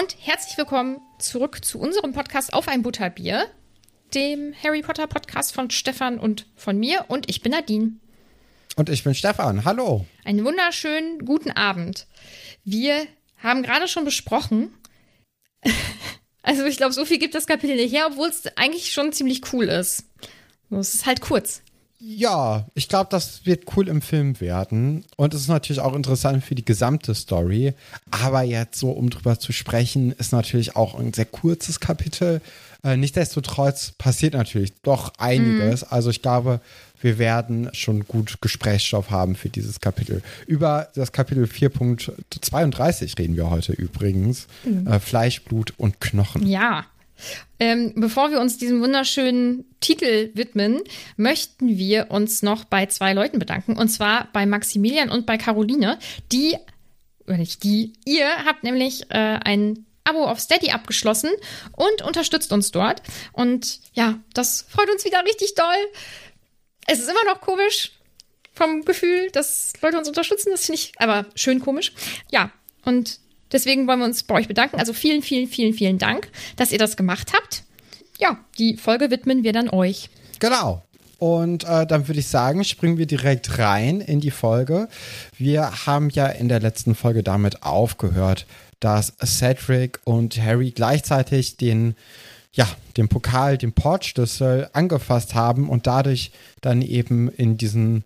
und herzlich willkommen zurück zu unserem Podcast auf ein Butterbier, dem Harry Potter Podcast von Stefan und von mir. Und ich bin Nadine. Und ich bin Stefan. Hallo. Einen wunderschönen guten Abend. Wir haben gerade schon besprochen, also ich glaube, so viel gibt das Kapitel nicht her, obwohl es eigentlich schon ziemlich cool ist. Es ist halt kurz. Ja, ich glaube, das wird cool im Film werden. Und es ist natürlich auch interessant für die gesamte Story. Aber jetzt so, um drüber zu sprechen, ist natürlich auch ein sehr kurzes Kapitel. Äh, nichtsdestotrotz passiert natürlich doch einiges. Mhm. Also ich glaube, wir werden schon gut Gesprächsstoff haben für dieses Kapitel. Über das Kapitel 4.32 reden wir heute übrigens. Mhm. Äh, Fleisch, Blut und Knochen. Ja. Ähm, bevor wir uns diesem wunderschönen Titel widmen, möchten wir uns noch bei zwei Leuten bedanken. Und zwar bei Maximilian und bei Caroline, die, oder nicht die, ihr habt nämlich äh, ein Abo auf Steady abgeschlossen und unterstützt uns dort. Und ja, das freut uns wieder richtig doll. Es ist immer noch komisch vom Gefühl, dass Leute uns unterstützen. Das finde ich aber schön komisch. Ja, und Deswegen wollen wir uns bei euch bedanken. Also vielen, vielen, vielen, vielen Dank, dass ihr das gemacht habt. Ja, die Folge widmen wir dann euch. Genau. Und äh, dann würde ich sagen, springen wir direkt rein in die Folge. Wir haben ja in der letzten Folge damit aufgehört, dass Cedric und Harry gleichzeitig den, ja, den Pokal, den Portschlüssel angefasst haben und dadurch dann eben in diesen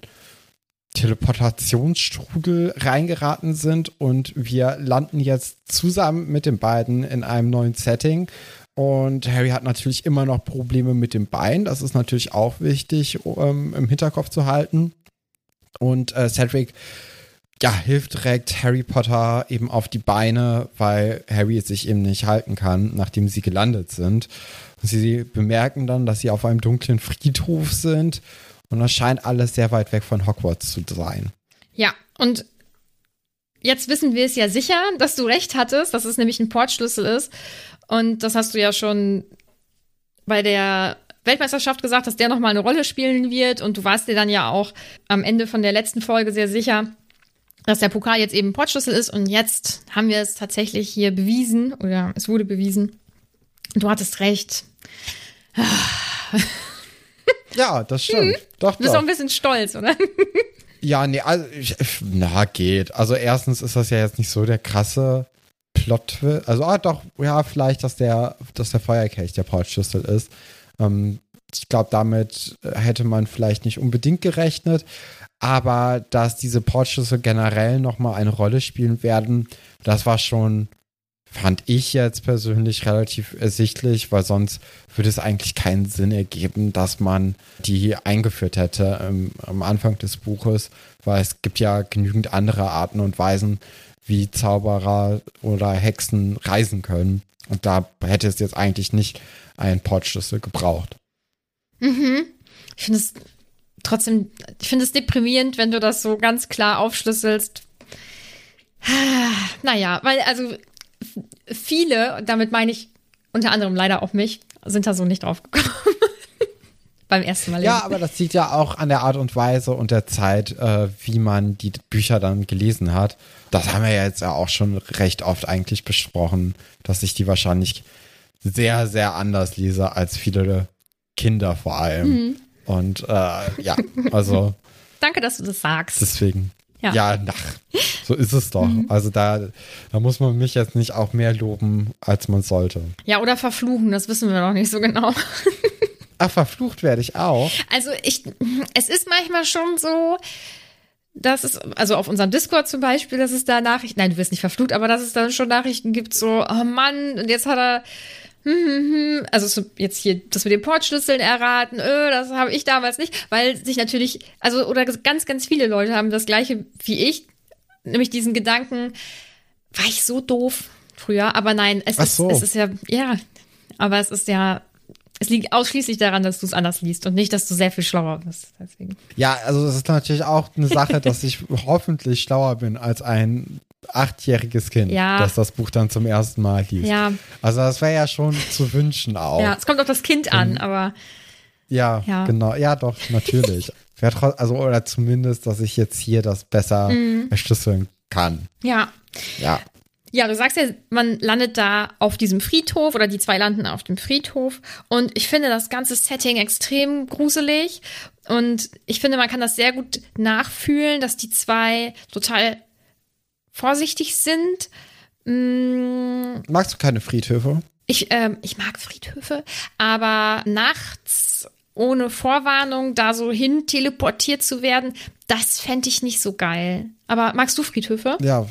Teleportationsstrudel reingeraten sind und wir landen jetzt zusammen mit den beiden in einem neuen Setting. Und Harry hat natürlich immer noch Probleme mit dem Bein. Das ist natürlich auch wichtig ähm, im Hinterkopf zu halten. Und äh, Cedric ja, hilft direkt Harry Potter eben auf die Beine, weil Harry sich eben nicht halten kann, nachdem sie gelandet sind. Und sie bemerken dann, dass sie auf einem dunklen Friedhof sind und das scheint alles sehr weit weg von Hogwarts zu sein. Ja, und jetzt wissen wir es ja sicher, dass du recht hattest, dass es nämlich ein Portschlüssel ist. Und das hast du ja schon bei der Weltmeisterschaft gesagt, dass der nochmal eine Rolle spielen wird. Und du warst dir dann ja auch am Ende von der letzten Folge sehr sicher, dass der Pokal jetzt eben Portschlüssel ist. Und jetzt haben wir es tatsächlich hier bewiesen, oder es wurde bewiesen. Du hattest recht. Ja, das stimmt. Hm. Doch, du bist doch. auch ein bisschen stolz, oder? Ja, nee, also, ich, na, geht. Also, erstens ist das ja jetzt nicht so der krasse Plot. Also, ah, doch, ja, vielleicht, dass der, dass der Feuerkelch der Portschlüssel ist. Ähm, ich glaube, damit hätte man vielleicht nicht unbedingt gerechnet. Aber dass diese Portschlüssel generell nochmal eine Rolle spielen werden, das war schon fand ich jetzt persönlich relativ ersichtlich, weil sonst würde es eigentlich keinen Sinn ergeben, dass man die eingeführt hätte ähm, am Anfang des Buches, weil es gibt ja genügend andere Arten und Weisen, wie Zauberer oder Hexen reisen können. Und da hätte es jetzt eigentlich nicht einen Portschlüssel gebraucht. Mhm. Ich finde es trotzdem, ich finde es deprimierend, wenn du das so ganz klar aufschlüsselst. Naja, weil also viele, damit meine ich unter anderem leider auch mich, sind da so nicht drauf gekommen. Beim ersten Mal. Ja, aber das liegt ja auch an der Art und Weise und der Zeit, äh, wie man die Bücher dann gelesen hat. Das haben wir ja jetzt ja auch schon recht oft eigentlich besprochen, dass ich die wahrscheinlich sehr, sehr anders lese als viele Kinder vor allem. Mhm. Und äh, ja, also. Danke, dass du das sagst. Deswegen. Ja, ja ach, so ist es doch. Mhm. Also da, da muss man mich jetzt nicht auch mehr loben, als man sollte. Ja, oder verfluchen, das wissen wir noch nicht so genau. Ach, verflucht werde ich auch. Also ich, es ist manchmal schon so, dass es, also auf unserem Discord zum Beispiel, dass es da Nachrichten, nein, du wirst nicht verflucht, aber dass es dann schon Nachrichten gibt, so, oh Mann, und jetzt hat er hm, hm, hm. also jetzt hier das mit den Portschlüsseln erraten, öh, das habe ich damals nicht, weil sich natürlich, also oder ganz, ganz viele Leute haben das gleiche wie ich, nämlich diesen Gedanken, war ich so doof früher, aber nein, es, ist, so. es ist ja, ja, aber es ist ja, es liegt ausschließlich daran, dass du es anders liest und nicht, dass du sehr viel schlauer bist. Deswegen. Ja, also es ist natürlich auch eine Sache, dass ich hoffentlich schlauer bin als ein achtjähriges Kind, ja. das das Buch dann zum ersten Mal liest. Ja. Also das wäre ja schon zu wünschen auch. Ja, es kommt auf das Kind an, aber. Ja, ja, genau. Ja, doch, natürlich. also, oder zumindest, dass ich jetzt hier das besser mhm. erschlüsseln kann. Ja. Ja. Ja, du sagst ja, man landet da auf diesem Friedhof oder die zwei landen auf dem Friedhof. Und ich finde das ganze Setting extrem gruselig. Und ich finde, man kann das sehr gut nachfühlen, dass die zwei total vorsichtig sind. Mm. Magst du keine Friedhöfe? Ich, ähm, ich mag Friedhöfe, aber nachts ohne Vorwarnung da so hin teleportiert zu werden, das fände ich nicht so geil. Aber magst du Friedhöfe? Ja,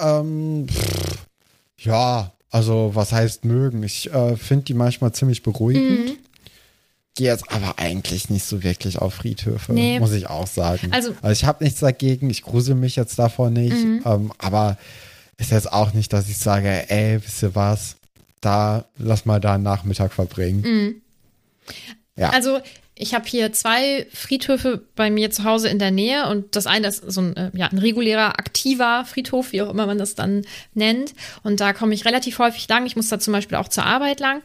ähm, pff, ja, also was heißt mögen? Ich äh, finde die manchmal ziemlich beruhigend. Mhm. Gehe jetzt aber eigentlich nicht so wirklich auf Friedhöfe, nee. muss ich auch sagen. Also, also ich habe nichts dagegen, ich grusel mich jetzt davor nicht, mhm. ähm, aber ist jetzt auch nicht, dass ich sage, ey, wisst ihr was, da lass mal da einen Nachmittag verbringen. Mhm. Ja. Also ich habe hier zwei Friedhöfe bei mir zu Hause in der Nähe und das eine ist so ein, äh, ja, ein regulärer, aktiver Friedhof, wie auch immer man das dann nennt. Und da komme ich relativ häufig lang. Ich muss da zum Beispiel auch zur Arbeit lang.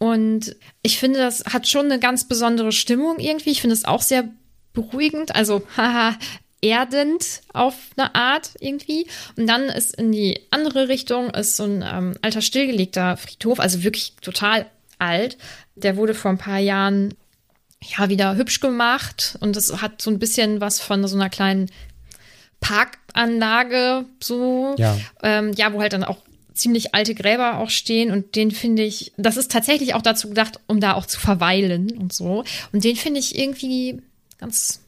Und ich finde, das hat schon eine ganz besondere Stimmung irgendwie. Ich finde es auch sehr beruhigend, also haha, erdend auf eine Art irgendwie. Und dann ist in die andere Richtung ist so ein ähm, alter stillgelegter Friedhof, also wirklich total alt. Der wurde vor ein paar Jahren ja, wieder hübsch gemacht und es hat so ein bisschen was von so einer kleinen Parkanlage, so. Ja. Ähm, ja, wo halt dann auch ziemlich alte Gräber auch stehen und den finde ich, das ist tatsächlich auch dazu gedacht, um da auch zu verweilen und so. Und den finde ich irgendwie ganz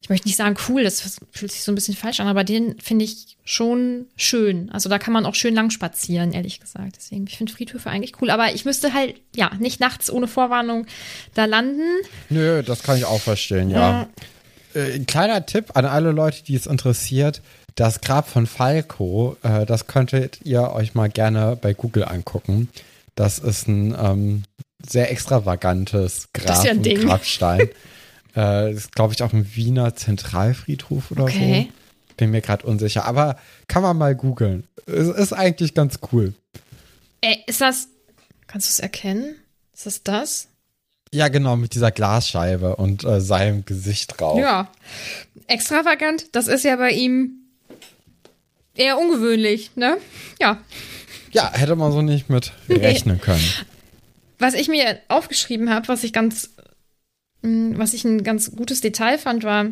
ich möchte nicht sagen cool, das fühlt sich so ein bisschen falsch an, aber den finde ich schon schön. Also da kann man auch schön lang spazieren, ehrlich gesagt. Deswegen, ich finde Friedhöfe eigentlich cool, aber ich müsste halt, ja, nicht nachts ohne Vorwarnung da landen. Nö, das kann ich auch verstehen, ja. ja. Äh, ein kleiner Tipp an alle Leute, die es interessiert. Das Grab von Falco, äh, das könntet ihr euch mal gerne bei Google angucken. Das ist ein ähm, sehr extravagantes Grab ja und Grabstein. Äh, ist, glaube ich, auch ein Wiener Zentralfriedhof oder okay. so. Bin mir gerade unsicher. Aber kann man mal googeln. Ist, ist eigentlich ganz cool. Ey, ist das. Kannst du es erkennen? Ist das das? Ja, genau, mit dieser Glasscheibe und äh, seinem Gesicht drauf. Ja. Extravagant, das ist ja bei ihm eher ungewöhnlich, ne? Ja. Ja, hätte man so nicht mit rechnen können. Was ich mir aufgeschrieben habe, was ich ganz Mm, was ich ein ganz gutes Detail fand, war,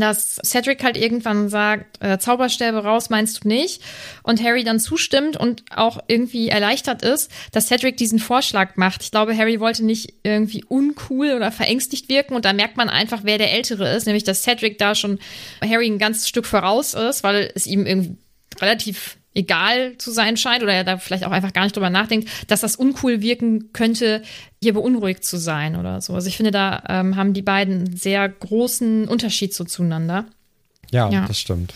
dass Cedric halt irgendwann sagt, äh, Zauberstäbe raus, meinst du nicht? Und Harry dann zustimmt und auch irgendwie erleichtert ist, dass Cedric diesen Vorschlag macht. Ich glaube, Harry wollte nicht irgendwie uncool oder verängstigt wirken und da merkt man einfach, wer der Ältere ist, nämlich dass Cedric da schon Harry ein ganzes Stück voraus ist, weil es ihm irgendwie relativ egal zu sein scheint oder er da vielleicht auch einfach gar nicht drüber nachdenkt, dass das uncool wirken könnte, hier beunruhigt zu sein oder so. Also ich finde, da ähm, haben die beiden einen sehr großen Unterschied so zueinander. Ja, ja, das stimmt.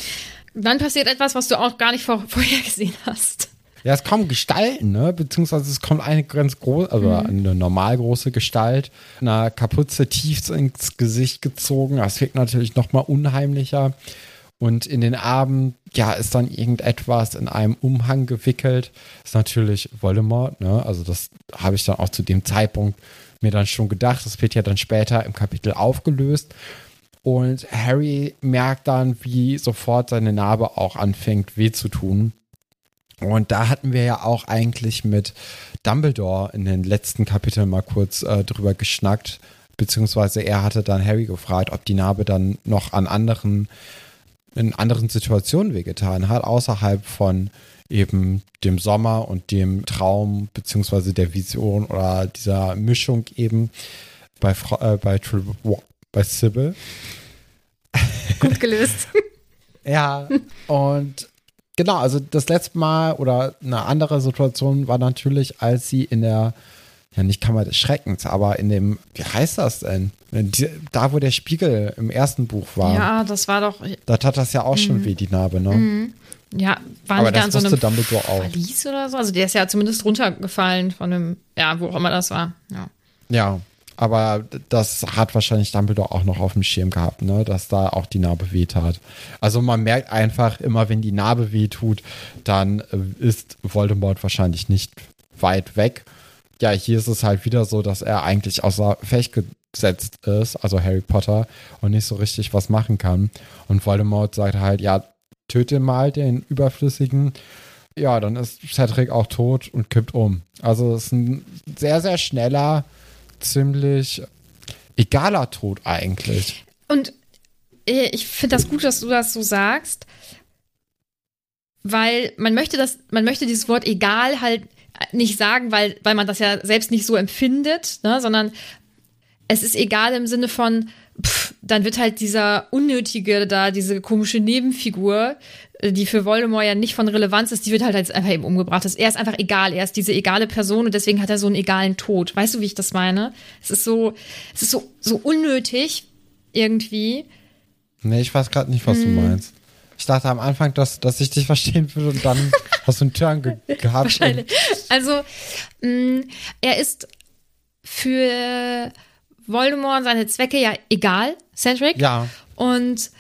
Dann passiert etwas, was du auch gar nicht vor, vorher gesehen hast. Ja, es kommen Gestalten, ne? Beziehungsweise es kommt eine ganz große, also mhm. eine normal große Gestalt, eine Kapuze tief ins Gesicht gezogen. Das wirkt natürlich nochmal unheimlicher. Und in den Armen, ja, ist dann irgendetwas in einem Umhang gewickelt. Ist natürlich Voldemort, ne? Also das habe ich dann auch zu dem Zeitpunkt mir dann schon gedacht. Das wird ja dann später im Kapitel aufgelöst. Und Harry merkt dann, wie sofort seine Narbe auch anfängt weh zu tun. Und da hatten wir ja auch eigentlich mit Dumbledore in den letzten Kapiteln mal kurz äh, drüber geschnackt. Beziehungsweise er hatte dann Harry gefragt, ob die Narbe dann noch an anderen in anderen Situationen wehgetan hat, außerhalb von eben dem Sommer und dem Traum beziehungsweise der Vision oder dieser Mischung eben bei, äh, bei, bei Sybil. Gut gelöst. ja, und genau, also das letzte Mal oder eine andere Situation war natürlich, als sie in der ja nicht Kammer des Schreckens, aber in dem, wie heißt das denn? Da, wo der Spiegel im ersten Buch war. Ja, das war doch. Da tat das ja auch schon mhm. weh, die Narbe, ne? Mhm. Ja, waren aber die da in so einem Dumbledore auch. Verlies oder so? Also der ist ja zumindest runtergefallen von einem, ja, wo auch immer das war. Ja. Ja, aber das hat wahrscheinlich Dumbledore auch noch auf dem Schirm gehabt, ne? dass da auch die Narbe wehtat. Also man merkt einfach, immer wenn die Narbe wehtut, dann äh, ist Voldemort wahrscheinlich nicht weit weg ja, hier ist es halt wieder so, dass er eigentlich außer Fecht gesetzt ist, also Harry Potter, und nicht so richtig was machen kann. Und Voldemort sagt halt, ja, töte mal den Überflüssigen. ja, dann ist Cedric auch tot und kippt um. Also es ist ein sehr, sehr schneller, ziemlich egaler Tod eigentlich. Und äh, ich finde das gut, dass du das so sagst, weil man möchte das, man möchte dieses Wort egal halt nicht sagen, weil, weil man das ja selbst nicht so empfindet, ne, sondern es ist egal im Sinne von, pff, dann wird halt dieser unnötige da, diese komische Nebenfigur, äh, die für Voldemort ja nicht von Relevanz ist, die wird halt jetzt einfach eben umgebracht. Er ist einfach egal, er ist diese egale Person und deswegen hat er so einen egalen Tod. Weißt du, wie ich das meine? Es ist so, es ist so, so unnötig irgendwie. Nee, ich weiß gerade nicht, was hm. du meinst. Ich dachte am Anfang, dass, dass ich dich verstehen würde und dann hast du einen Turn ge gehabt. Also, mh, mm, er ist für Voldemort und seine Zwecke ja egal, Cedric. Ja. Und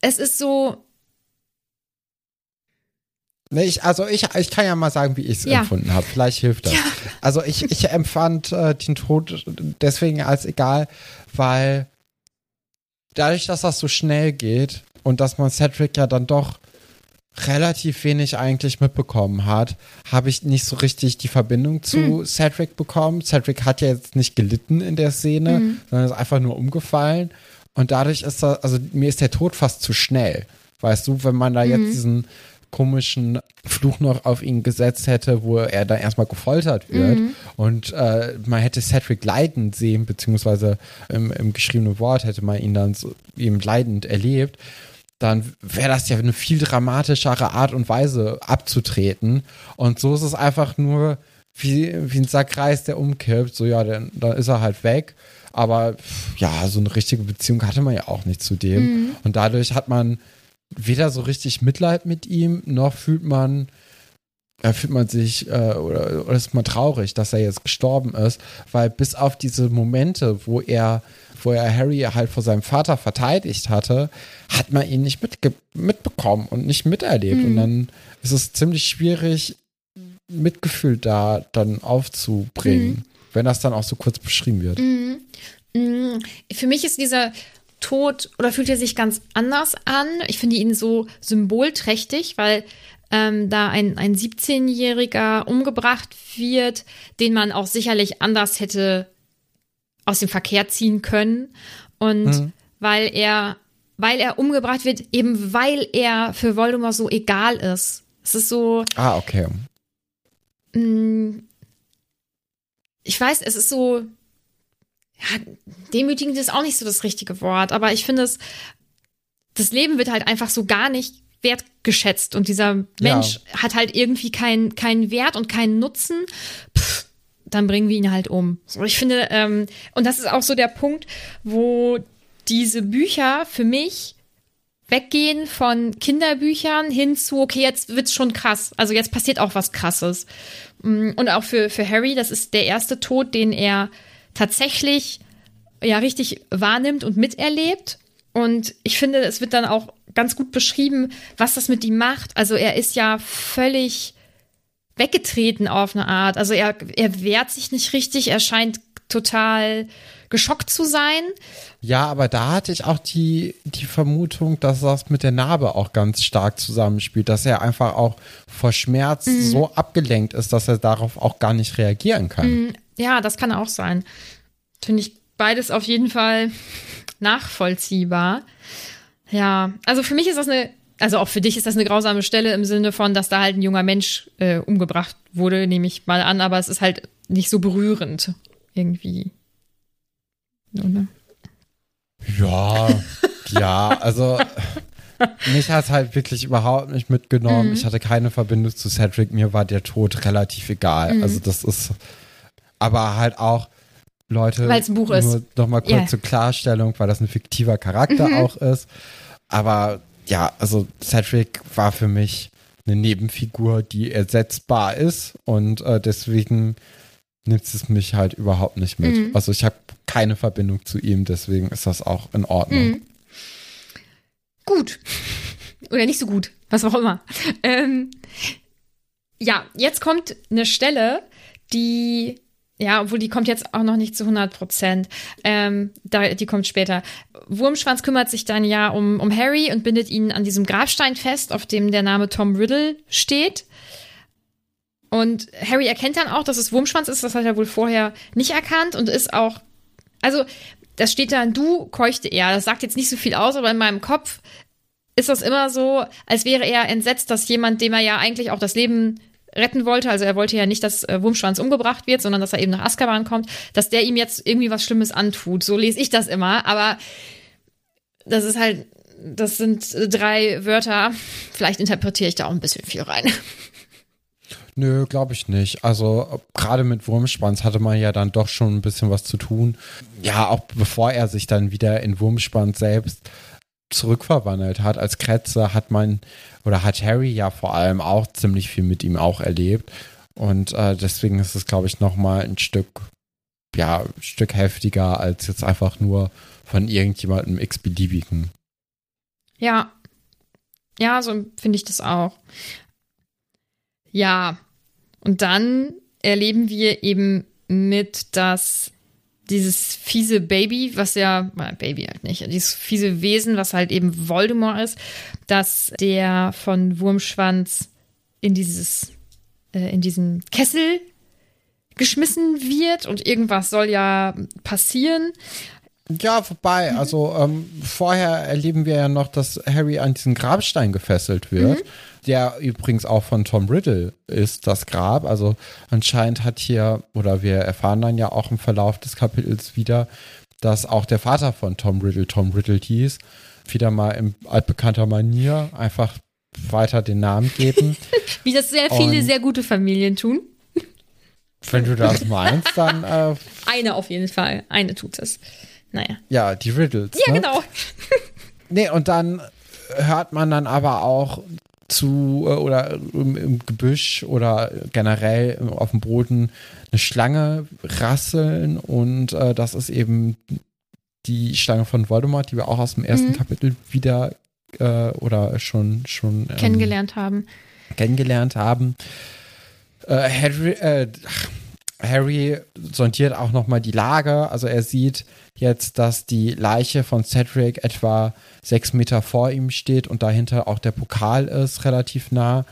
es ist so. Ich, also ich, ich kann ja mal sagen, wie ich es ja. empfunden habe. Vielleicht hilft das. Ja. Also ich, ich empfand äh, den Tod deswegen als egal, weil dadurch, dass das so schnell geht und dass man Cedric ja dann doch relativ wenig eigentlich mitbekommen hat, habe ich nicht so richtig die Verbindung zu mhm. Cedric bekommen. Cedric hat ja jetzt nicht gelitten in der Szene, mhm. sondern ist einfach nur umgefallen. Und dadurch ist das, also mir ist der Tod fast zu schnell. Weißt du, wenn man da mhm. jetzt diesen komischen Fluch noch auf ihn gesetzt hätte, wo er dann erstmal gefoltert wird mhm. und äh, man hätte Cedric leidend sehen, beziehungsweise im, im geschriebenen Wort hätte man ihn dann so eben leidend erlebt dann wäre das ja eine viel dramatischere Art und Weise abzutreten. Und so ist es einfach nur wie, wie ein Sackreis, der umkippt. So, ja, dann, dann ist er halt weg. Aber ja, so eine richtige Beziehung hatte man ja auch nicht zu dem. Mhm. Und dadurch hat man weder so richtig Mitleid mit ihm, noch fühlt man, äh, fühlt man sich äh, oder, oder ist man traurig, dass er jetzt gestorben ist, weil bis auf diese Momente, wo er wo er Harry halt vor seinem Vater verteidigt hatte, hat man ihn nicht mitbekommen und nicht miterlebt. Mhm. Und dann ist es ziemlich schwierig, Mitgefühl da dann aufzubringen, mhm. wenn das dann auch so kurz beschrieben wird. Mhm. mhm. Für mich ist dieser Tod oder fühlt er sich ganz anders an. Ich finde ihn so symbolträchtig, weil ähm, da ein, ein 17-Jähriger umgebracht wird, den man auch sicherlich anders hätte aus dem Verkehr ziehen können. Und mhm. weil er, weil er umgebracht wird, eben weil er für Voldemort so egal ist. Es ist so. Ah, okay. Mh, mm, ich weiß, es ist so. Ja, demütigend ist auch nicht so das richtige Wort, aber ich finde es, das Leben wird halt einfach so gar nicht wertgeschätzt und dieser Mensch ja. hat halt irgendwie keinen keinen Wert und keinen Nutzen. Pff, dann bringen wir ihn halt um. So, ich finde, ähm, und das ist auch so der Punkt, wo diese Bücher für mich weggehen von Kinderbüchern hin zu, okay, jetzt wird's schon krass. Also jetzt passiert auch was Krasses. Mm, und auch für, für Harry, das ist der erste Tod, den er tatsächlich ja richtig wahrnimmt und miterlebt. Und ich finde, es wird dann auch ganz gut beschrieben, was das mit ihm macht. Also er ist ja völlig weggetreten auf eine Art. Also er, er wehrt sich nicht richtig, er scheint total geschockt zu sein. Ja, aber da hatte ich auch die, die Vermutung, dass das mit der Narbe auch ganz stark zusammenspielt, dass er einfach auch vor Schmerz mhm. so abgelenkt ist, dass er darauf auch gar nicht reagieren kann. Mhm. Ja, das kann auch sein. Finde ich beides auf jeden Fall nachvollziehbar. Ja, also für mich ist das eine also auch für dich ist das eine grausame Stelle im Sinne von, dass da halt ein junger Mensch äh, umgebracht wurde, nehme ich mal an, aber es ist halt nicht so berührend irgendwie. Oder? Ja, ja, also mich hat es halt wirklich überhaupt nicht mitgenommen. Mhm. Ich hatte keine Verbindung zu Cedric, mir war der Tod relativ egal. Mhm. Also das ist, aber halt auch, Leute, weil es ein Buch ist. Nur nochmal kurz yeah. zur Klarstellung, weil das ein fiktiver Charakter mhm. auch ist. Aber ja, also Cedric war für mich eine Nebenfigur, die ersetzbar ist und äh, deswegen nimmt es mich halt überhaupt nicht mit. Mhm. Also ich habe keine Verbindung zu ihm, deswegen ist das auch in Ordnung. Mhm. Gut. Oder nicht so gut, was auch immer. Ähm, ja, jetzt kommt eine Stelle, die ja, obwohl die kommt jetzt auch noch nicht zu 100 Prozent. Ähm, da, die kommt später. Wurmschwanz kümmert sich dann ja um, um Harry und bindet ihn an diesem Grabstein fest, auf dem der Name Tom Riddle steht. Und Harry erkennt dann auch, dass es Wurmschwanz ist. Das hat er wohl vorher nicht erkannt und ist auch. Also, das steht da, du keuchte er. Das sagt jetzt nicht so viel aus, aber in meinem Kopf ist das immer so, als wäre er entsetzt, dass jemand, dem er ja eigentlich auch das Leben retten wollte, also er wollte ja nicht, dass äh, Wurmschwanz umgebracht wird, sondern dass er eben nach Azkaban kommt, dass der ihm jetzt irgendwie was Schlimmes antut. So lese ich das immer, aber das ist halt, das sind drei Wörter. Vielleicht interpretiere ich da auch ein bisschen viel rein. Nö, glaube ich nicht. Also gerade mit Wurmschwanz hatte man ja dann doch schon ein bisschen was zu tun. Ja, auch bevor er sich dann wieder in Wurmschwanz selbst zurückverwandelt hat als Kretze, hat man oder hat Harry ja vor allem auch ziemlich viel mit ihm auch erlebt. Und äh, deswegen ist es, glaube ich, nochmal ein Stück, ja, ein Stück heftiger als jetzt einfach nur von irgendjemandem x-beliebigen. Ja. Ja, so finde ich das auch. Ja. Und dann erleben wir eben mit, dass dieses fiese Baby, was ja, Baby halt nicht, dieses fiese Wesen, was halt eben Voldemort ist, dass der von Wurmschwanz in dieses, äh, in diesen Kessel geschmissen wird und irgendwas soll ja passieren. Ja, wobei, mhm. also ähm, vorher erleben wir ja noch, dass Harry an diesen Grabstein gefesselt wird. Mhm der übrigens auch von Tom Riddle ist, das Grab. Also anscheinend hat hier, oder wir erfahren dann ja auch im Verlauf des Kapitels wieder, dass auch der Vater von Tom Riddle Tom Riddle hieß. Wieder mal in altbekannter Manier einfach weiter den Namen geben. Wie das sehr viele Und sehr gute Familien tun. Wenn du das meinst, dann. Äh, eine auf jeden Fall. Eine tut es. Naja. Ja, die Riddles. Ja, ne? genau. nee, und dann hört man dann aber auch zu äh, oder im, im, Gebüsch oder generell auf dem Boden eine Schlange rasseln und äh, das ist eben die Schlange von Voldemort, die wir auch aus dem ersten mhm. Kapitel wieder äh, oder schon schon ähm, kennengelernt haben. Kennengelernt haben. Äh, Harry, äh, Harry sondiert auch noch mal die Lage, also er sieht jetzt, dass die Leiche von Cedric etwa sechs Meter vor ihm steht und dahinter auch der Pokal ist, relativ nah.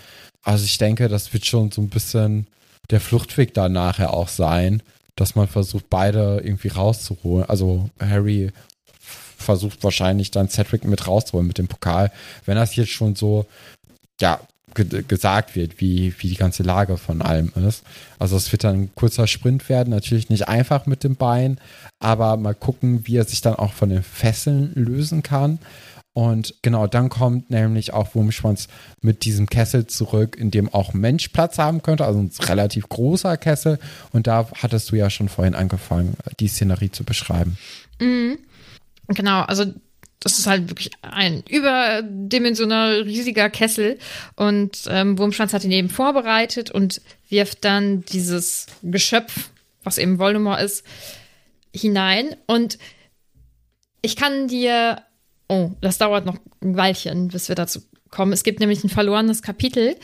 Also ich denke, das wird schon so ein bisschen der Fluchtweg da nachher auch sein, dass man versucht, beide irgendwie rauszuholen. Also Harry versucht wahrscheinlich dann Cedric mit rauszuholen mit dem Pokal. Wenn das jetzt schon so, ja, ge gesagt wird, wie, wie die ganze Lage von allem ist. Also es wird dann ein kurzer Sprint werden, natürlich nicht einfach mit dem Bein, aber mal gucken, wie er sich dann auch von den Fesseln lösen kann. Und genau, dann kommt nämlich auch Wurmschwanz mit diesem Kessel zurück, in dem auch Mensch Platz haben könnte, also ein relativ großer Kessel. Und da hattest du ja schon vorhin angefangen, die Szenerie zu beschreiben. Mhm. Genau, also das ist halt wirklich ein überdimensionaler riesiger Kessel. Und ähm, Wurmschwanz hat ihn eben vorbereitet und wirft dann dieses Geschöpf, was eben Voldemort ist, hinein. Und ich kann dir. Oh, das dauert noch ein Weilchen, bis wir dazu kommen. Es gibt nämlich ein verlorenes Kapitel.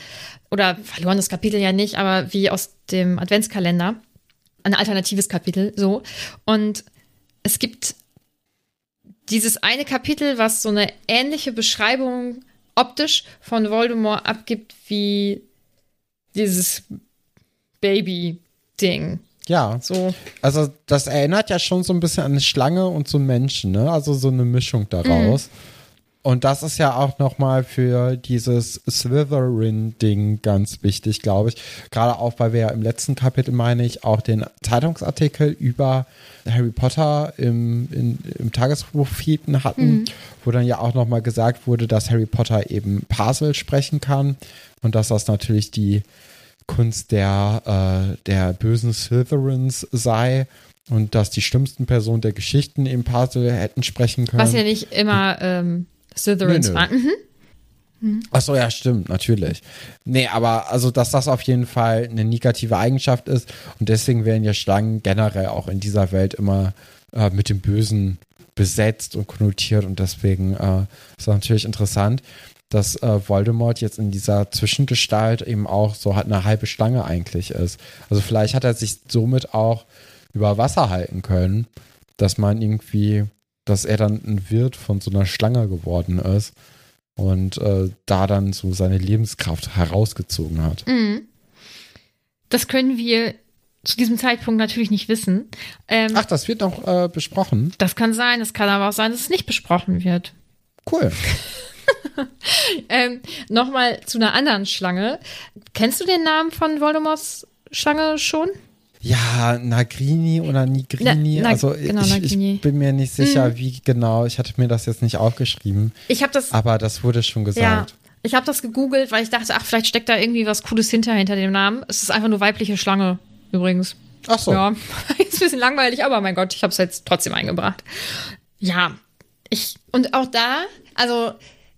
Oder verlorenes Kapitel ja nicht, aber wie aus dem Adventskalender. Ein alternatives Kapitel, so. Und es gibt dieses eine Kapitel, was so eine ähnliche Beschreibung optisch von Voldemort abgibt wie dieses Baby-Ding. Ja. So. Also, das erinnert ja schon so ein bisschen an eine Schlange und so einen Menschen, ne? Also so eine Mischung daraus. Mhm. Und das ist ja auch nochmal für dieses Slytherin-Ding ganz wichtig, glaube ich. Gerade auch, weil wir ja im letzten Kapitel, meine ich, auch den Zeitungsartikel über Harry Potter im, in, im Tagesprofiten hatten, mhm. wo dann ja auch nochmal gesagt wurde, dass Harry Potter eben Parsel sprechen kann und dass das natürlich die Kunst der, äh, der bösen Slytherins sei und dass die schlimmsten Personen der Geschichten im Parsel hätten sprechen können. Was ja nicht immer ähm, Slytherins nö. waren. Mhm. Mhm. Achso, ja, stimmt, natürlich. Nee, aber also, dass das auf jeden Fall eine negative Eigenschaft ist und deswegen werden ja Schlangen generell auch in dieser Welt immer äh, mit dem Bösen besetzt und konnotiert und deswegen äh, ist das natürlich interessant. dass äh, Voldemort jetzt in dieser Zwischengestalt eben auch so hat eine halbe Schlange eigentlich ist. Also vielleicht hat er sich somit auch über Wasser halten können, dass man irgendwie, dass er dann ein Wirt von so einer Schlange geworden ist und äh, da dann so seine Lebenskraft herausgezogen hat. Mhm. Das können wir zu diesem Zeitpunkt natürlich nicht wissen. Ähm, Ach, das wird noch äh, besprochen. Das kann sein, es kann aber auch sein, dass es nicht besprochen wird. Cool. ähm, Nochmal zu einer anderen Schlange. Kennst du den Namen von Voldemorts Schlange schon? Ja, Nagrini oder Nigrini. Na, na, also genau, ich, Nagini. ich bin mir nicht sicher, Mhm. wie genau. Ich hatte mir das jetzt nicht aufgeschrieben, Ich habe das, aber das wurde schon ja, gesagt. ich habe das gegoogelt, weil ich dachte, ach, vielleicht steckt da irgendwie was Cooles hinter, hinter dem Namen. Es ist einfach nur weibliche Schlange, übrigens. Ach so. Ja, ist ein bisschen langweilig, aber mein Gott, ich habe es jetzt trotzdem eingebracht. Ja, ich und auch da, also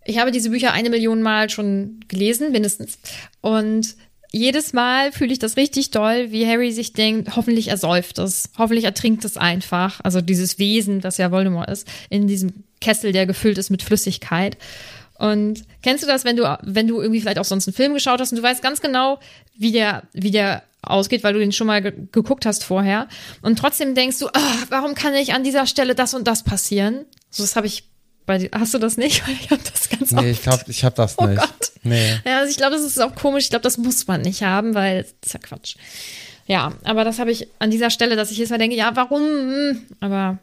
ich habe diese Bücher eine Million Mal schon gelesen, mindestens. Und jedes Mal fühle ich das richtig doll, wie Harry sich denkt, hoffentlich ersäuft es, hoffentlich ertrinkt es einfach. Also dieses Wesen, das ja Voldemort ist, in diesem Kessel, der gefüllt ist mit Flüssigkeit. Und kennst du das, wenn du, wenn du irgendwie vielleicht auch sonst einen Film geschaut hast und du weißt ganz genau, wie der, wie der ausgeht, weil du den schon mal ge geguckt hast vorher. Und trotzdem denkst du, ah, warum kann nicht an dieser Stelle das und das passieren? So, das habe ich dir. Hast du das nicht? Weil ich habe das ganz Nee, ich oft. glaube, ich habe das Oh nicht. Gott. Nee. Ja, also ich glaube, das ist auch komisch. Ich glaube, das muss man nicht haben, weil das ist ja Quatsch. Ja, aber das habe ich an dieser Stelle, dass ich jetzt mal denke, ja, warum? Aber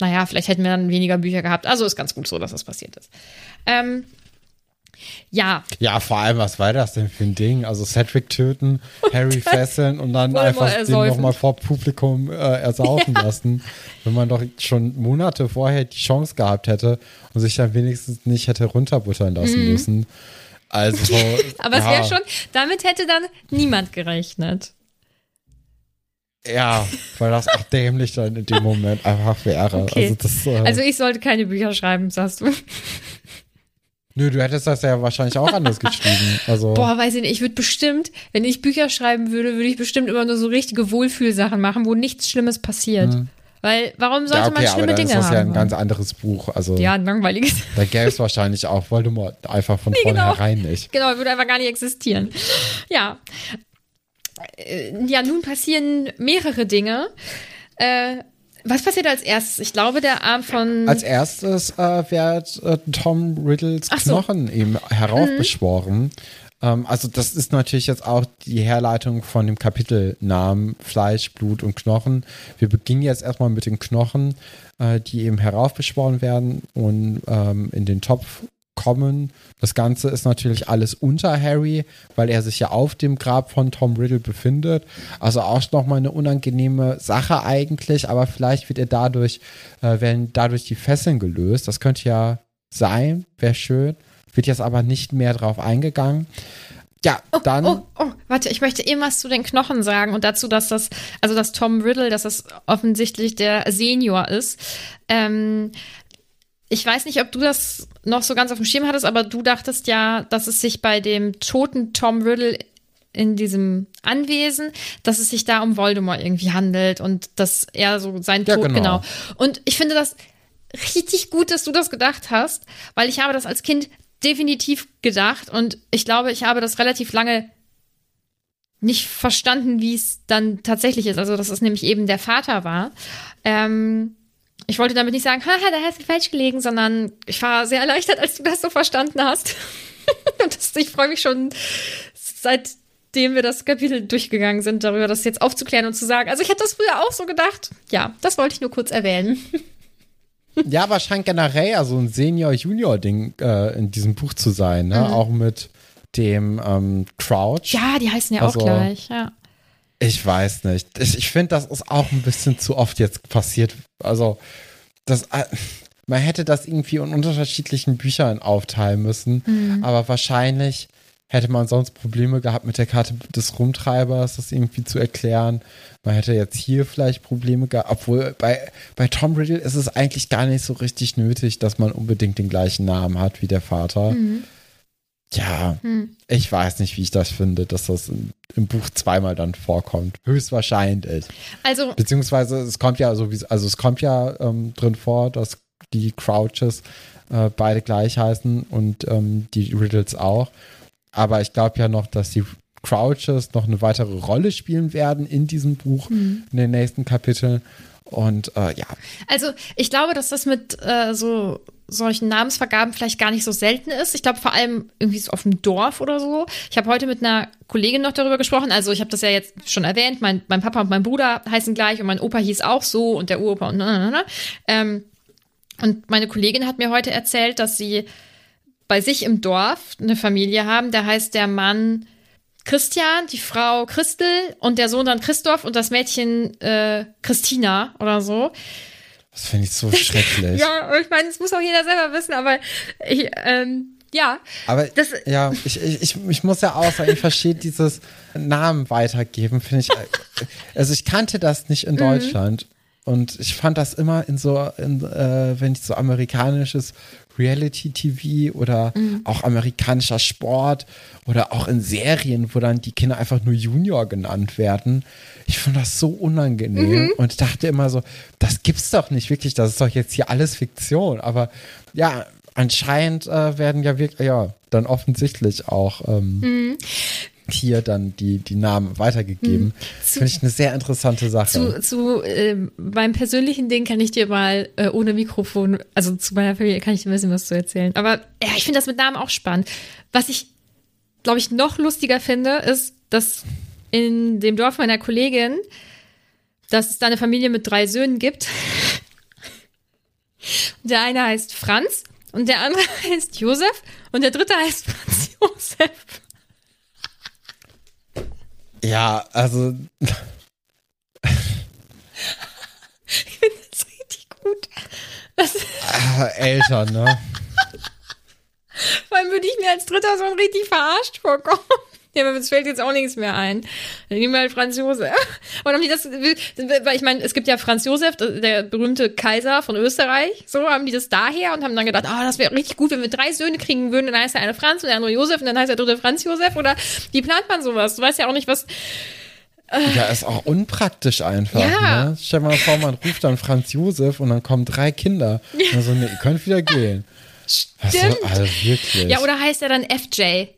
naja, vielleicht hätten wir dann weniger Bücher gehabt. Also ist ganz gut so, dass das passiert ist. Ähm, ja, Ja, vor allem, was war das denn für ein Ding? Also Cedric töten, Harry fesseln und dann einfach den nochmal vor Publikum äh, ersaufen lassen. Wenn man doch schon Monate vorher die Chance gehabt hätte und sich dann wenigstens nicht hätte runterbuttern lassen müssen. Also. Mhm. aber es ja, wäre schon, damit hätte dann niemand gerechnet. Ja, weil das auch dämlich dann in dem Moment einfach wäre. Okay. Also, das, äh, Also ich sollte keine Bücher schreiben, sagst du. Nö, du hättest das ja wahrscheinlich auch anders geschrieben. Also, Boah, weiß ich nicht, ich würde bestimmt, wenn ich Bücher schreiben würde, würde ich bestimmt immer nur so richtige Wohlfühlsachen machen, wo nichts Schlimmes passiert. Weil, warum sollte Mhm. ja, okay, man aber schlimme dann Dinge ist das haben? ja ein ganz anderes Buch. Also, ja, ein langweiliges. da gäbe es wahrscheinlich auch Voldemort einfach von genau. vornherein nicht. Genau, würde einfach gar nicht existieren. Ja. Äh, Ja, nun passieren mehrere Dinge. Äh, was passiert als erstes? Ich glaube, der Arm von. Als erstes äh, wird äh, Tom Riddles Ach so. Knochen eben heraufbeschworen. Ähm, also das ist natürlich jetzt auch die Herleitung von dem Kapitelnamen Fleisch, Blut und Knochen. Wir beginnen jetzt erstmal mit den Knochen, äh, die eben heraufbeschworen werden und ähm, in den Topf kommen. Das Ganze ist natürlich alles unter Harry, weil er sich ja auf dem Grab von Tom Riddle befindet. Also auch nochmal eine unangenehme Sache eigentlich, aber vielleicht wird er dadurch, äh, werden dadurch die Fesseln gelöst. Das könnte ja sein, wäre schön. Wird jetzt aber nicht mehr drauf eingegangen. Ja, dann. Oh, oh, warte, ich möchte eben was zu den Knochen sagen und dazu, dass das, also dass Tom Riddle, dass das offensichtlich der Senior ist. Ähm, ich weiß nicht, ob du das noch so ganz auf dem Schirm hattest, aber du dachtest ja, dass es sich bei dem toten Tom Riddle in diesem Anwesen, dass es sich da um Voldemort irgendwie handelt und dass er so sein Ja, Tod, genau. genau. Und ich finde das richtig gut, dass du das gedacht hast, weil ich habe das als Kind definitiv gedacht und ich glaube, ich habe das relativ lange nicht verstanden, wie es dann tatsächlich ist. Also, dass es nämlich eben der Vater war. Ähm, ich wollte damit nicht sagen, haha, da hast du falsch gelegen, sondern ich war sehr erleichtert, als du das so verstanden hast. und das, ich freue mich schon, seitdem wir das Kapitel durchgegangen sind, darüber das jetzt aufzuklären und zu sagen. Also, ich hätte das früher auch so gedacht. Ja, das wollte ich nur kurz erwähnen. Ja, aber scheint generell ja so ein Senior-Junior-Ding äh, in diesem Buch zu sein, ne? Auch mit dem ähm, Crouch. Ja, die heißen ja Also- auch gleich, ja. Ich weiß nicht. Ich, ich finde, das ist auch ein bisschen zu oft jetzt passiert. Also, das, äh, man hätte das irgendwie in unterschiedlichen Büchern aufteilen müssen, Mhm. aber wahrscheinlich hätte man sonst Probleme gehabt mit der Karte des Rumtreibers, das irgendwie zu erklären. Man hätte jetzt hier vielleicht Probleme gehabt, obwohl bei, bei Tom Riddle ist es eigentlich gar nicht so richtig nötig, dass man unbedingt den gleichen Namen hat wie der Vater. Ja, Hm. ich weiß nicht, wie ich das finde, dass das in, im Buch zweimal dann vorkommt. Höchstwahrscheinlich. Also, Beziehungsweise es kommt ja so wie also es kommt ja ähm, drin vor, dass die Crouches äh, beide gleich heißen und ähm, die Riddles auch. Aber ich glaube ja noch, dass die Crouches noch eine weitere Rolle spielen werden in diesem Buch, mhm. in den nächsten Kapiteln. Und äh, ja. Also ich glaube, dass das mit äh, so solchen Namensvergaben vielleicht gar nicht so selten ist. Ich glaube vor allem irgendwie so auf dem Dorf oder so. Ich habe heute mit einer Kollegin noch darüber gesprochen. Also ich habe das ja jetzt schon erwähnt. Mein, mein Papa und mein Bruder heißen gleich und mein Opa hieß auch so und der Uropa und na, na, na. Ähm, und meine Kollegin hat mir heute erzählt, dass sie bei sich im Dorf eine Familie haben. Da heißt der Mann Christian, die Frau Christel und der Sohn dann Christoph und das Mädchen äh, Christina oder so. Das finde ich so schrecklich. ja, ich meine, das muss auch jeder selber wissen, aber ich, ähm, ja. Aber das, ja, ich, ich, ich muss ja auch sagen, ich verstehe dieses Namen weitergeben, finde ich. Äh, also ich kannte das nicht in mhm. Deutschland. Und ich fand das immer in so, in, äh, wenn ich so amerikanisches Reality-TV oder mhm. auch amerikanischer Sport oder auch in Serien, wo dann die Kinder einfach nur Junior genannt werden. Ich fand das so unangenehm mhm. und dachte immer so, das gibt's doch nicht wirklich, das ist doch jetzt hier alles Fiktion. Aber ja, anscheinend äh, werden ja wirklich, ja, dann offensichtlich auch ähm, mhm hier dann die, die Namen weitergegeben. Mhm. Finde ich eine sehr interessante Sache. Zu, zu äh, meinem persönlichen Ding kann ich dir mal äh, ohne Mikrofon, also zu meiner Familie kann ich dir ein bisschen was zu erzählen. Aber ja, ich finde das mit Namen auch spannend. Was ich, glaube ich, noch lustiger finde, ist, dass in dem Dorf meiner Kollegin, dass es da eine Familie mit drei Söhnen gibt. Der eine heißt Franz und der andere heißt Josef und der dritte heißt Franz Josef. Ja, also. ich finde das richtig gut. Das ah, Eltern, ne? Vor allem würde ich mir als Dritter so richtig verarscht vorkommen. Ja, aber es fällt jetzt auch nichts mehr ein. Dann nehmen wir halt Franz Josef. Und haben die das, weil ich meine, es gibt ja Franz Josef, der berühmte Kaiser von Österreich, so haben die das daher und haben dann gedacht, ah, oh, das wäre richtig gut, wenn wir drei Söhne kriegen würden, dann heißt der eine Franz und der andere Josef und dann heißt der dritte Franz Josef oder wie plant man sowas? Du weißt ja auch nicht, was, ja, ist auch unpraktisch einfach. Ja. Ne? Stell dir mal vor, man ruft dann Franz Josef und dann kommen drei Kinder. Ja. Also, nee, ihr könnt wieder gehen. Stimmt. Also, also wirklich. Ja, oder heißt er dann FJ?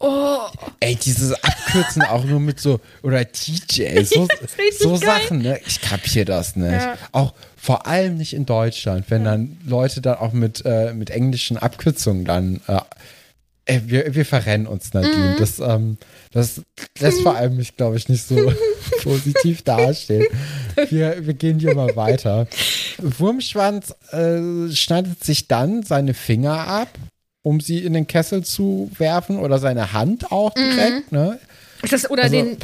Oh. Ey, dieses Abkürzen auch nur mit so, oder TJ, so, so Sachen, ne? Ich kapiere das nicht. Ja. Auch vor allem nicht in Deutschland, wenn ja. dann Leute dann auch mit, äh, mit englischen Abkürzungen dann, äh, ey, wir, wir verrennen uns, Nadine. Mhm. Das, ähm, das lässt vor allem mich, glaube ich, nicht so positiv dastehen. Wir, wir gehen hier mal weiter. Wurmschwanz äh, schneidet sich dann seine Finger ab um sie in den Kessel zu werfen oder seine Hand auch mhm. direkt. Mhm. Ne? Das, oder also, den.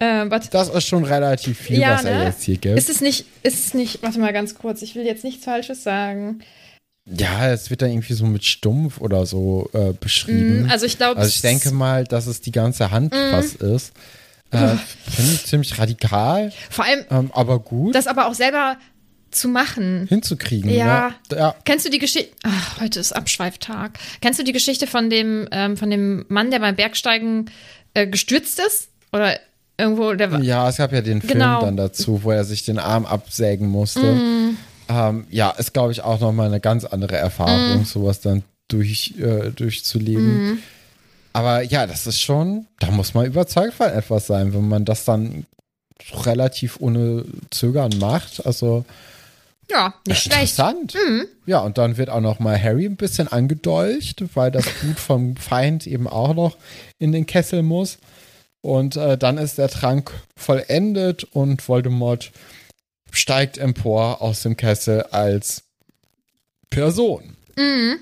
Äh, das ist schon relativ viel, ja, was er ne? jetzt hier gibt. Ist es nicht, ist es nicht, warte mal ganz kurz, ich will jetzt nichts Falsches sagen. Ja, es wird dann irgendwie so mit stumpf oder so äh, beschrieben. Mm, also ich glaube. Also ich denke mal, dass es die ganze Hand mm. was ist. Äh, Finde ich ziemlich radikal. Vor allem. Ähm, aber gut. Das aber auch selber zu machen. Hinzukriegen, ja. ja. ja. Kennst du die Geschichte? Heute ist Abschweiftag. Kennst du die Geschichte von dem, ähm, von dem Mann, der beim Bergsteigen äh, gestürzt ist? Oder irgendwo, der. Ja, es gab ja den Film genau. dann dazu, wo er sich den Arm absägen musste. Mm. Ähm, ja, ist, glaube ich, auch nochmal eine ganz andere Erfahrung, mm. sowas dann durch, äh, durchzuleben. Mm. Aber ja, das ist schon, da muss man überzeugt von etwas sein, wenn man das dann relativ ohne Zögern macht. Also ja, nicht Interessant. schlecht. Mhm. Ja, und dann wird auch noch mal Harry ein bisschen angedolcht, weil das Blut vom Feind eben auch noch in den Kessel muss. Und äh, dann ist der Trank vollendet und Voldemort steigt empor aus dem Kessel als Person. Mhm.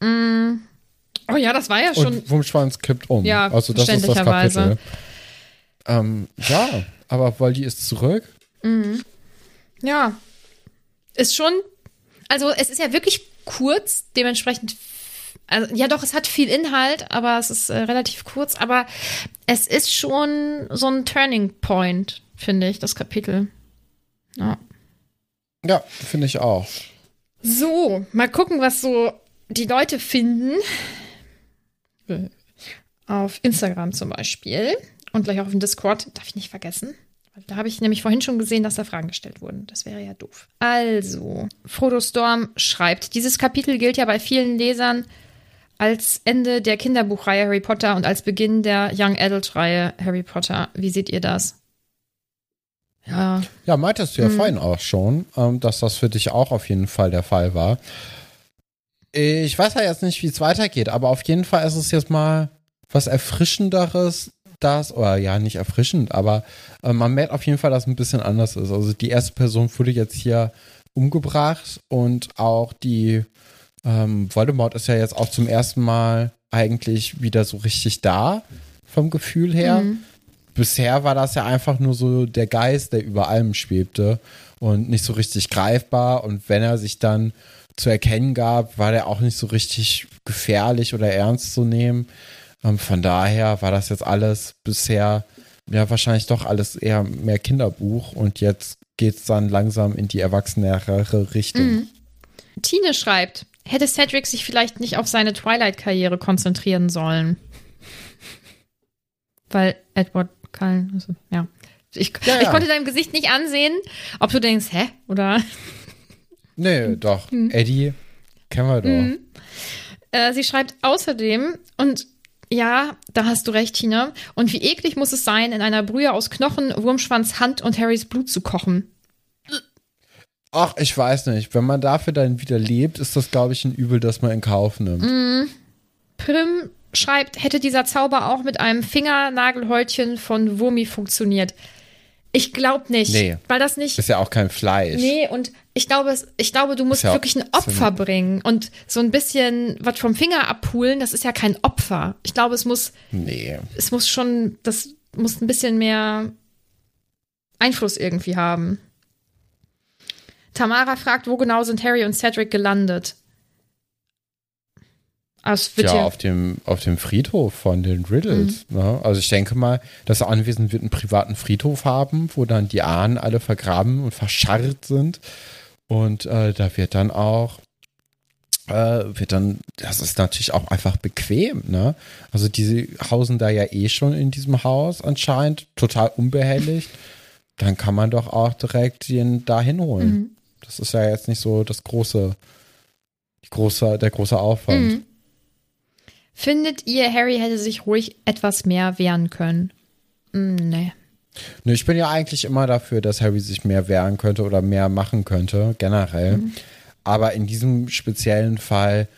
Mhm. Oh ja, das war ja schon. Und Wurmschwanz kippt um. Ja, also das ist das Kapitel. Ähm, ja, aber Voldy ist zurück. Mhm. Ja, ist schon, also es ist ja wirklich kurz, dementsprechend, also, ja doch, es hat viel Inhalt, aber es ist äh, relativ kurz, aber es ist schon so ein Turning Point, finde ich, das Kapitel. Ja. Ja, finde ich auch. So, mal gucken, was so die Leute finden. Auf Instagram zum Beispiel und gleich auch auf dem Discord, darf ich nicht vergessen Da habe ich nämlich vorhin schon gesehen, dass da Fragen gestellt wurden. Das wäre ja doof. Also, Frodo Storm schreibt, dieses Kapitel gilt ja bei vielen Lesern als Ende der Kinderbuchreihe Harry Potter und als Beginn der Young Adult-Reihe Harry Potter. Wie seht ihr das? Ja. Ja, meintest du ja hm. vorhin auch schon, ähm, dass das für dich auch auf jeden Fall der Fall war. Ich weiß ja jetzt nicht, wie es weitergeht, aber auf jeden Fall ist es jetzt mal was Erfrischenderes, das, oder ja, nicht erfrischend, aber äh, man merkt auf jeden Fall, dass es ein bisschen anders ist. Also die erste Person wurde jetzt hier umgebracht und auch die ähm, Voldemort ist ja jetzt auch zum ersten Mal eigentlich wieder so richtig da, vom Gefühl her. Mhm. Bisher war das ja einfach nur so der Geist, der über allem schwebte und nicht so richtig greifbar. Und wenn er sich dann zu erkennen gab, war der auch nicht so richtig gefährlich oder ernst zu nehmen. Ähm, von daher war das jetzt alles bisher ja wahrscheinlich doch alles eher mehr Kinderbuch und jetzt geht es dann langsam in die erwachsenere Richtung. Mhm. Tine schreibt, hätte Cedric sich vielleicht nicht auf seine Twilight-Karriere konzentrieren sollen. Weil Edward Cullen, also, ja. Ich, ja, ja. ich konnte deinem Gesicht nicht ansehen, ob du denkst, hä? Oder. Nee, doch. Hm. Eddie kennen wir doch. Hm. Äh, sie schreibt außerdem, und ja, da hast du recht, Tina. Und wie eklig muss es sein, in einer Brühe aus Knochen, Wurmschwanz, Hand und Harrys Blut zu kochen? Ach, ich weiß nicht. Wenn man dafür dann wieder lebt, ist das, glaube ich, ein Übel, das man in Kauf nimmt. Mm. Prim schreibt, hätte dieser Zauber auch mit einem Fingernagelhäutchen von Wurmi funktioniert. Ich glaube nicht, nee, weil das nicht. Ist ja auch kein Fleisch. Nee, und ich glaube, ich glaube, du musst ja wirklich ein Opfer so bringen und so ein bisschen was vom Finger abpulen, das ist ja kein Opfer. Ich glaube, es muss Nee. Es muss schon das muss ein bisschen mehr Einfluss irgendwie haben. Tamara fragt, wo genau sind Harry und Cedric gelandet? Also ja, auf dem, auf dem Friedhof von den Riddles. Mhm. Ne? Also ich denke mal, das Anwesen wird einen privaten Friedhof haben, wo dann die Ahnen alle vergraben und verscharrt sind. Und äh, da wird dann auch, äh, wird dann, das ist natürlich auch einfach bequem, ne? Also diese hausen da ja eh schon in diesem Haus anscheinend, total unbehelligt. Dann kann man doch auch direkt den da hinholen. Mhm. Das ist ja jetzt nicht so das große, große der große Aufwand. Mhm. Findet ihr, Harry hätte sich ruhig etwas mehr wehren können? Mm, nee. Nee, ich bin ja eigentlich immer dafür, dass Harry sich mehr wehren könnte oder mehr machen könnte, generell. Mhm. Aber in diesem speziellen Fall,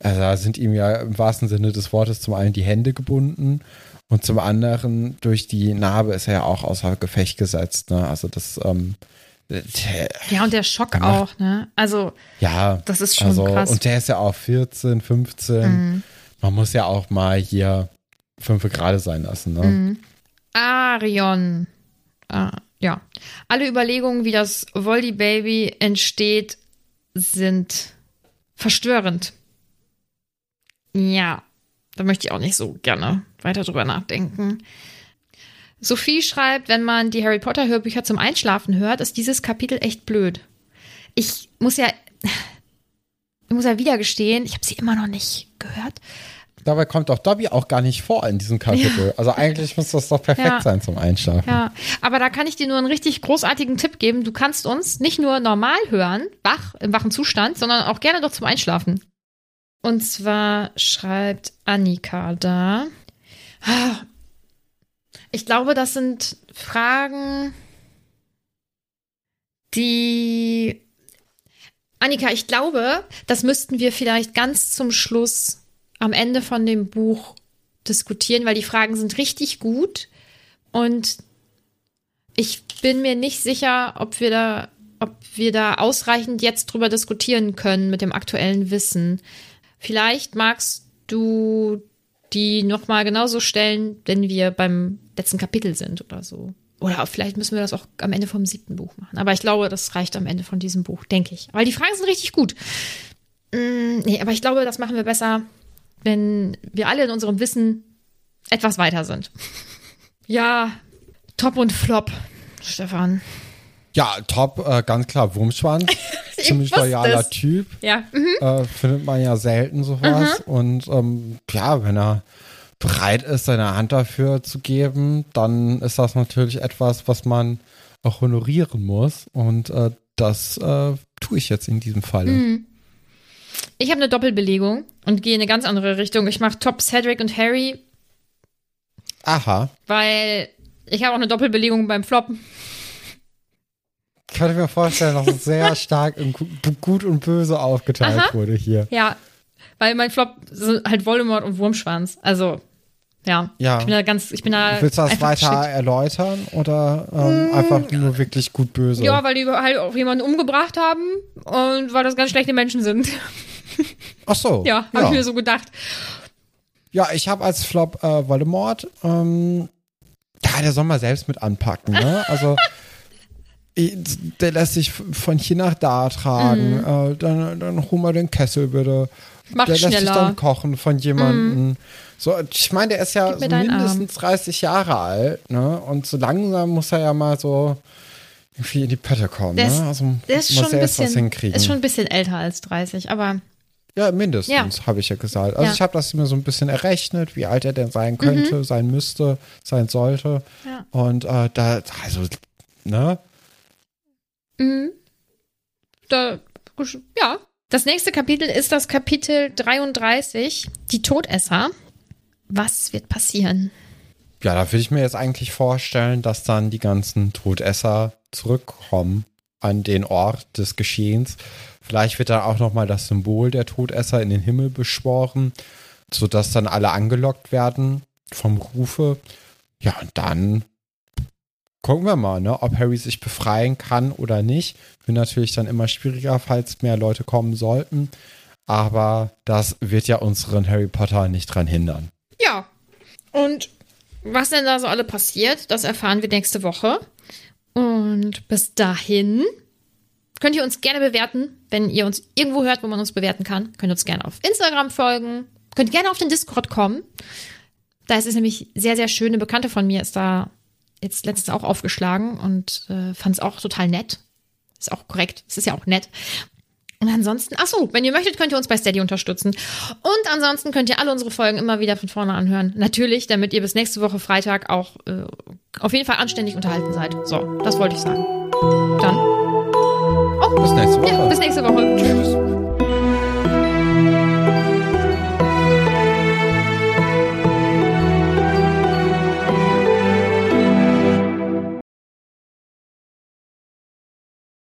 also sind ihm ja im wahrsten Sinne des Wortes zum einen die Hände gebunden und zum anderen durch die Narbe ist er ja auch außer Gefecht gesetzt. Ne? Also das, ähm, ja, und der Schock auch, ne? Also, ja, das ist schon also, krass. Und der ist ja auch 14, 15. Mhm man muss ja auch mal hier fünf gerade sein lassen. Ne? Mhm. Arion. Ah, ja. Alle Überlegungen, wie das Voldy Baby entsteht, sind verstörend. Ja, da möchte ich auch nicht so gerne weiter drüber nachdenken. Sophie schreibt, wenn man die Harry Potter Hörbücher zum Einschlafen hört, ist dieses Kapitel echt blöd. Ich muss ja, ich muss ja wieder gestehen, ich habe sie immer noch nicht gehört. Dabei kommt doch Dobby auch gar nicht vor in diesem Kapitel. Ja. Also eigentlich muss das doch perfekt ja. sein zum Einschlafen. Ja, aber da kann ich dir nur einen richtig großartigen Tipp geben. Du kannst uns nicht nur normal hören, wach, im wachen Zustand, sondern auch gerne doch zum Einschlafen. Und zwar schreibt Annika da. Ich glaube, das sind Fragen, die Annika, ich glaube, das müssten wir vielleicht ganz zum Schluss am Ende von dem Buch diskutieren, weil die Fragen sind richtig gut und ich bin mir nicht sicher, ob wir da, ob wir da ausreichend jetzt drüber diskutieren können mit dem aktuellen Wissen. Vielleicht magst du die nochmal genauso stellen, wenn wir beim letzten Kapitel sind oder so. Oder vielleicht müssen wir das auch am Ende vom siebten Buch machen. Aber ich glaube, das reicht am Ende von diesem Buch, denke ich. Weil die Fragen sind richtig gut. Mm, nee, aber ich glaube, das machen wir besser, wenn wir alle in unserem Wissen etwas weiter sind. ja, Top und Flop, Stefan. Ja, top, äh, ganz klar, Wurmschwanz. Ziemlich loyaler es. Typ. Ja. Mhm. Äh, findet man ja selten sowas. Mhm. Und ähm, ja, wenn er bereit ist, seine Hand dafür zu geben, dann ist das natürlich etwas, was man auch honorieren muss. Und äh, das äh, tue ich jetzt in diesem Falle. Mhm. Ich habe eine Doppelbelegung und gehe in eine ganz andere Richtung. Ich mache Top Cedric und Harry. Aha. Weil ich habe auch eine Doppelbelegung beim Flop. Ich könnte mir vorstellen, dass es sehr stark in Gut und Böse aufgeteilt Aha. wurde hier. Ja, weil mein Flop sind halt Voldemort und Wurmschwanz. Also, ja. ja. Ich bin da ganz, ich bin da. Willst du das weiter shit. erläutern oder ähm, mm. einfach nur wirklich gut böse? Ja, weil die halt auch jemanden umgebracht haben und weil das ganz schlechte Menschen sind. Ach so. ja, habe ja. ich mir so gedacht. Ja, ich habe als Flop äh, Voldemort. Ähm, ja, der soll mal selbst mit anpacken, ne? Also. der lässt sich von hier nach da tragen. Mhm. Äh, dann, dann hol mal den Kessel bitte. Mach der schneller. lässt sich dann kochen von jemandem. Mhm. So, ich meine, der ist ja so mindestens Arm. 30 Jahre alt, ne? Und so langsam muss er ja mal so irgendwie in die Pötte kommen. Der ist, ne? Also der ist schon ein bisschen, ist schon ein bisschen älter als 30, aber. Ja, mindestens, ja. habe ich ja gesagt. Also ja. ich habe das mir so ein bisschen errechnet, wie alt er denn sein könnte, mhm. sein müsste, sein sollte. Ja. Und äh, da, also, ne? Mhm. Da, ja. Das nächste Kapitel ist das Kapitel 33, die Todesser. Was wird passieren? Ja, da würde ich mir jetzt eigentlich vorstellen, dass dann die ganzen Todesser zurückkommen an den Ort des Geschehens. Vielleicht wird dann auch nochmal das Symbol der Todesser in den Himmel beschworen, sodass dann alle angelockt werden vom Rufe. Ja, und dann gucken wir mal, ne, ob Harry sich befreien kann oder nicht. Wird natürlich dann immer schwieriger, falls mehr Leute kommen sollten. Aber das wird ja unseren Harry Potter nicht dran hindern. Ja. Und was denn da so alle passiert, das erfahren wir nächste Woche. Und bis dahin könnt ihr uns gerne bewerten, wenn ihr uns irgendwo hört, wo man uns bewerten kann. Könnt ihr uns gerne auf Instagram folgen. Könnt gerne auf den Discord kommen. Da ist es nämlich sehr, sehr schön. Eine Bekannte von mir ist da jetzt letztens auch aufgeschlagen und äh, fand es auch total nett. Ist auch korrekt. Es ist ja auch nett. Und ansonsten, ach so, wenn ihr möchtet, könnt ihr uns bei Steady unterstützen. Und ansonsten könnt ihr alle unsere Folgen immer wieder von vorne anhören. Natürlich, damit ihr bis nächste Woche Freitag auch äh, auf jeden Fall anständig unterhalten seid. So, das wollte ich sagen. Dann. Oh, bis nächste Woche. Ja, bis nächste Woche. Tschüss.